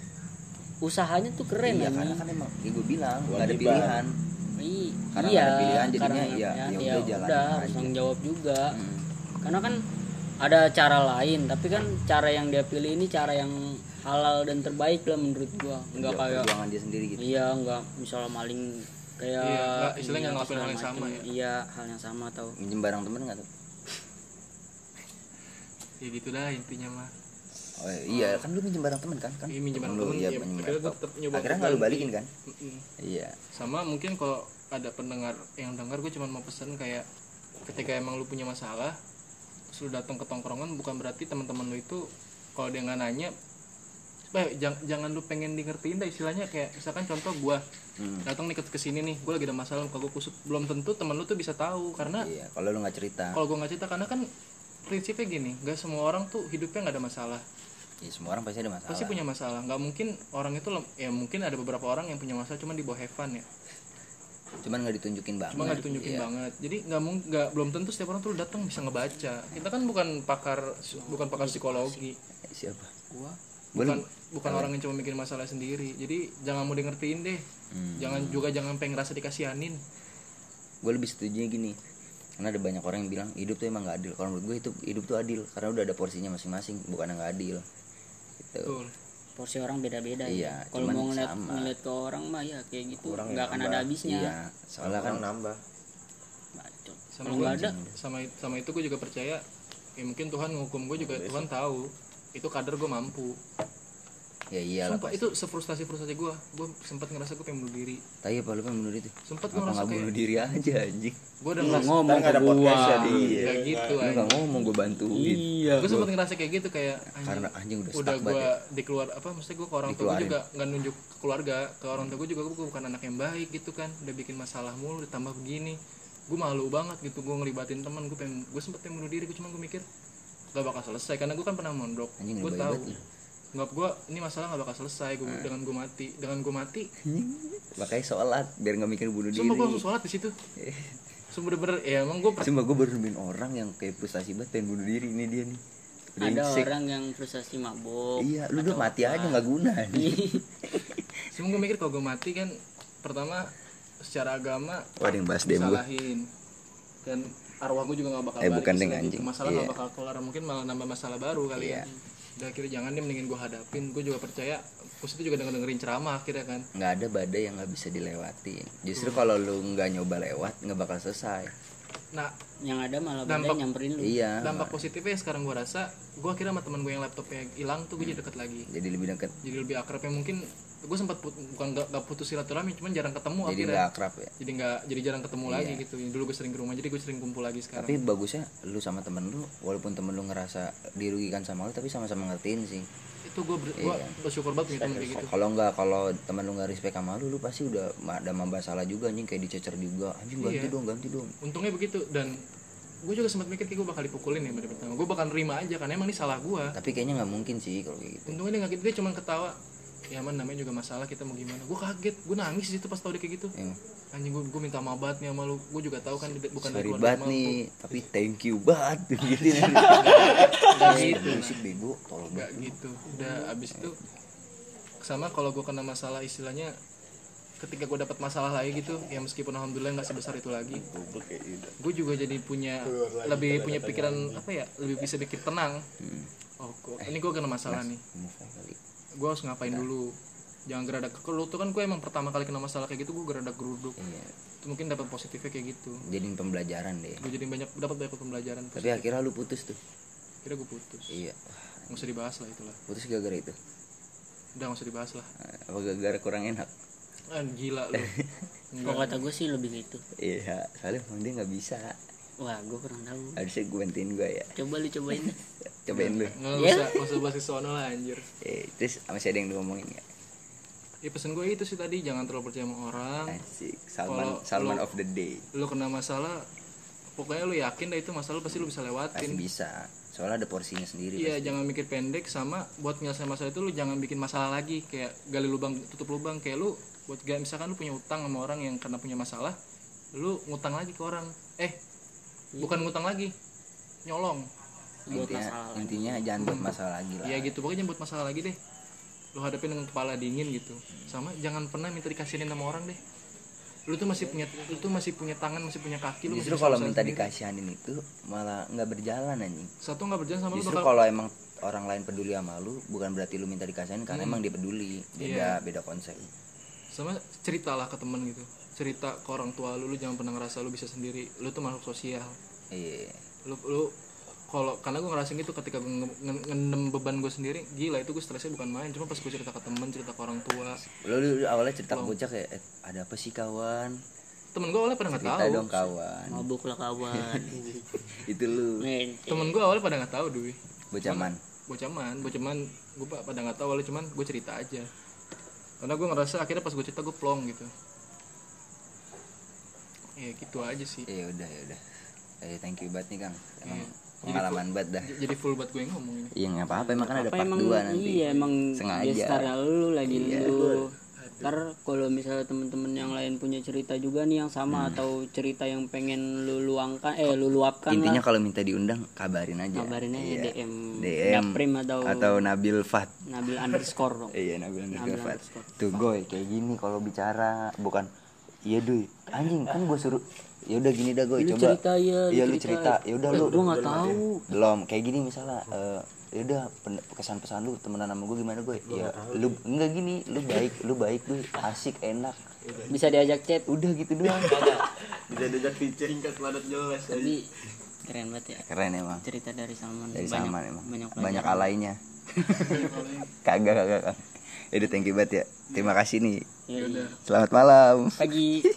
usahanya tuh keren iya karena kan emang ya gue bilang nggak ada pilihan. I- Karena iya nggak ada pilihan, jadinya karena ya- ya udah ya jalanin udah, harus tanggung jawab juga. Hmm. Karena kan ada cara lain tapi kan cara yang dia pilih ini cara yang halal dan terbaik lah menurut gua. Nggak Ya, kayak perjuangan dia sendiri gitu. Iya nggak misalnya maling kayak Iya, nggak, istilahnya apa ngelakuin hal yang sama ya. iya hal yang sama atau minjem barang temen nggak tuh? Ya gitu dah intinya mah. Oh iya kan lu minjem barang temen kan? Kan Iya, minjem barang lu temen, iya iya, minjem tetep nyoba akhirnya nggak lu balikin kan? Iya. Sama mungkin kalau ada pendengar yang dengar gue cuma mau pesen kayak ketika emang lu punya masalah lu datang ke tongkrongan bukan berarti teman-teman lu itu kalau dia nggak nanya eh, jangan, jangan lu pengen di ngertiin dah istilahnya kayak misalkan contoh gua Hmm. datang nih ke ke sini nih gue lagi ada masalah kalau gue kusut. Belum tentu temen lu tuh bisa tahu karena iya kalau lu nggak cerita. kalau gue nggak cerita karena kan prinsipnya gini nggak semua orang tuh hidupnya nggak ada masalah. Ya semua orang pasti ada masalah. Pasti punya masalah. Nggak mungkin orang itu ya mungkin ada beberapa orang yang punya masalah cuma di bawah have fun ya cuman nggak ditunjukin banget cuma nggak ditunjukin Iya. banget. Jadi nggak nggak belum tentu setiap orang tuh datang bisa ngebaca. Kita kan bukan pakar bukan pakar psikologi. Siapa? Gua. Bukan bukan orang yang cuma mikirin masalah sendiri. Jadi jangan mau di ngertiin deh. Hmm. jangan juga jangan pengen ngerasa dikasihanin. Gue lebih setuju gini. Karena ada banyak orang yang bilang hidup tuh emang nggak adil. Kalau menurut gue itu hidup tuh adil. Karena udah ada porsinya masing-masing bukan yang nggak adil. Gitu. Betul porsi orang beda-beda Iya, ya kalau mau ngeliat sama. ngeliat ke orang mah ya kayak gitu. Kurang nggak ya, akan nambah. ada habisnya. iya soalnya kan orang nambah. Bacot. sama gue nggak ada sama sama itu gue juga percaya ya mungkin Tuhan ngukum gue juga Tuhan tahu. Itu kadar gue mampu ya iyalah sumpah itu sefrustasi frustasi gue gue sempat ngerasa gue pengen bunuh diri. Tapi apa lu kan bunuh diri sempat gue ngerasa kayak bunuh diri aja anjing? Gue udah ngerasa ngomong ke ada podcast gua. ya, di- Iya, gitu lu anjing. nggak ngomong gue bantuin. Iya gue sempat ngerasa kayak gitu kayak anjing, karena anjing udah udah stuck gue banget ya. di keluar apa maksudnya gue ke orang tua gue juga nggak nunjuk ke keluarga. Ke orang tua gue juga gue bukan anak yang baik gitu kan. Udah bikin masalah mulu ditambah begini. Gue malu banget gitu gue ngelibatin teman gue pengen gue sempet pengen bunuh diri gue cuma gue mikir gak bakal selesai. Karena gue kan pernah mondok. Gue tahu. Nggak gue ini masalah gak bakal selesai gue dengan gue mati dengan gue mati makanya sholat biar nggak mikir bunuh diri sumpah gue langsung sholat di situ sumpah bener-bener ya emang gue Sumpah gue baru nemuin orang yang kayak frustasi banget pengen bunuh diri ini dia nih ada orang yang frustasi mabok Iya, lu udah mati aja nggak guna nih. cuma gue mikir kalau gue mati kan pertama secara agama Wah, ada yang bahas demo gue. salahin dan arwah gue juga gak bakal Eh, balik bukan deng, istilah gitu. anjing. masalah Iya. gak bakal kelar mungkin malah nambah masalah baru kali Iya. ya udah akhirnya jangan deh mendingin gue hadapin gue juga percaya terus itu juga denger dengerin ceramah akhirnya kan Nggak ada badai yang nggak bisa dilewatin. Justru kalau lu nggak nyoba lewat nggak bakal selesai. nah yang ada malah Dampak- badai nyamperin lu Iya. dampak positifnya sekarang gue rasa gue akhirnya sama teman gue yang laptopnya hilang tuh gue jadi deket lagi Jadi lebih dekat. jadi lebih akrab ya mungkin gue sempat put- bukan gak, gak putus silaturahmi cuman jarang ketemu Jadi akhirnya nggak akrab ya. jadi nggak jadi jarang ketemu lagi Iya. gitu dulu gue sering ke rumah jadi gue sering kumpul lagi sekarang Tapi bagusnya lu sama temen lu, walaupun temen lu ngerasa dirugikan sama lu, tapi sama-sama ngertiin sih. itu gue ber, gua Iya. bersyukur banget punya temen kayak gitu Kalau nggak, kalau temen lu nggak respect sama lu, lu pasti udah ada masalah juga anjing kayak dicecer juga. Anjing ganti Iya. dong, ganti dong. untungnya begitu dan gue juga sempat mikir kayak gue bakal dipukulin ya pada pertama gue bakal nerima aja karena emang ini salah gue Tapi kayaknya nggak mungkin sih kalau kayak gitu. untungnya dia nggak gitu dia cuma ketawa ya man namanya juga masalah kita mau gimana. Gue kaget gue nangis di situ pas tau dia kayak gitu. Iya. anjing gue gue minta maaf banget nih sama lu. Gue juga tahu kan bukan dari Sorry keluarga banget mampu. nih, tapi thank you banget. Gitu. Nggak gitu. Musik bego, tolong nggak gitu. Udah abis itu sama kalau gue kena masalah istilahnya ketika gue dapat masalah lagi gitu ya meskipun alhamdulillah nggak sebesar itu lagi gitu. gue juga jadi punya lebih punya pikiran apa ya lebih bisa pikir tenang. Hmm. oh kok ini gue kena masalah nih. Gue harus ngapain dulu? Jangan geradak kalau tuh kan gue emang pertama kali kena masalah kayak gitu gue geradak geruduk. Iya, itu mungkin dapat positifnya kayak gitu. Jadiin pembelajaran deh. gue jadi banyak dapat banyak pembelajaran. Tapi akhirnya lu putus tuh. kira gue putus. Iya, nggak usah dibahas lah itulah. Putus gara-gara itu. udah nggak usah dibahas lah. Apa gara-gara kurang enak? ah, gila lu. Kalau kata gue sih lebih gitu. Iya, soalnya emang dia nggak bisa. Wah gue kurang tahu Harusnya gue bantuin gue ya. coba lu cobain Cobain lu. nggak usah nggak usah bahas sono lah anjir Eh, terus masih ada yang lu ngomongin nggak? ya pesen gue itu sih tadi jangan terlalu percaya sama orang Asik, Salman, Kalau- Salman kalau- of the day. lu kena masalah pokoknya lu yakin dah itu masalah pasti lu bisa Pasti lewatin bisa. Soalnya ada porsinya sendiri. Iya, pasti. jangan mikir pendek sama buat menyelesaikan masalah itu lu jangan bikin masalah lagi kayak gali lubang tutup lubang kayak lu buat gak misalkan lu punya utang sama orang yang karena punya masalah, lu ngutang lagi ke orang. Eh, bukan ngutang lagi. Nyolong. buat intinya, intinya jangan buat masalah lagi lah. Iya gitu, pokoknya jangan buat masalah lagi deh. Lu hadapin dengan kepala dingin gitu. Sama jangan pernah minta dikasihin sama orang deh. lu tuh masih punya lu tuh masih punya tangan masih punya kaki lu justru kalau minta dikasihanin itu malah nggak berjalan anjing satu nggak berjalan sama lu justru bakal kalau emang orang lain peduli sama lu bukan berarti lu minta dikasihanin karena emang dia peduli beda Iya. beda konsep sama cerita lah ke temen gitu cerita ke orang tua lu lu jangan pernah ngerasa lu bisa sendiri. Lu tuh makhluk sosial. Iya. Lu lu kalau karena gue ngerasain gitu ketika gue nge- nge- ngendem beban gue sendiri gila itu gue stresnya bukan main. Cuma pas gue cerita ke temen cerita ke orang tua. Lu, lu awalnya cerita ke bocah kayak "Eh, ada apa sih kawan? Temen gue awalnya pada nggak cerita tahu dong kawan. Mabuk lah kawan. Itu lu. Temen gue awalnya pada nggak tahu dui bocah man. Bocaman bocaman gue pada nggak tahu awalnya cuman gue cerita aja. Karena gue ngerasa akhirnya pas gue cerita gue plong gitu ya gitu aja sih. Ya udah ya udah. Eh thank you banget nih kang. Emang Iya. pengalaman banget dah. jadi full buat gue yang ngomong ini iya nggak apa-apa. Emang kan ada apa part emang 2 nanti. iya emang Sengaja. lu lagi Iya. lu. Ntar kalau misalnya temen-temen yang lain punya cerita juga nih yang sama atau cerita yang pengen lu luangkan eh lu luapkan intinya kalau minta diundang kabarin aja. Kabarin aja Iya. DM DM Daprim atau, atau Nabil Fat. Nabil underscore dong. Iya Nabil Nabil Nabil Fat. underscore. tuh goy kayak gini kalau bicara. Bukan iya duy. Anjing kan gue suruh ya udah gini dah Lu coba. cerita ya, lu iya lu cerita. ya udah Eh, lu gua nggak tahu. belum kayak gini misalnya eh ya udah pen- kesan pesan lu temenan sama gue gimana gue ya lu enggak gini lu baik lu baik gue asik enak. Bisa diajak chat? Udah gitu doang. Bisa diajak feature singkat padat jelas tapi keren banget ya. Keren emang. Cerita dari Salman. Dari banyak, Salman emang. banyak banyak, alainya. Kagak kagak Yaudah thank you banget ya. Terima kasih nih. Yoi. selamat malam. Pagi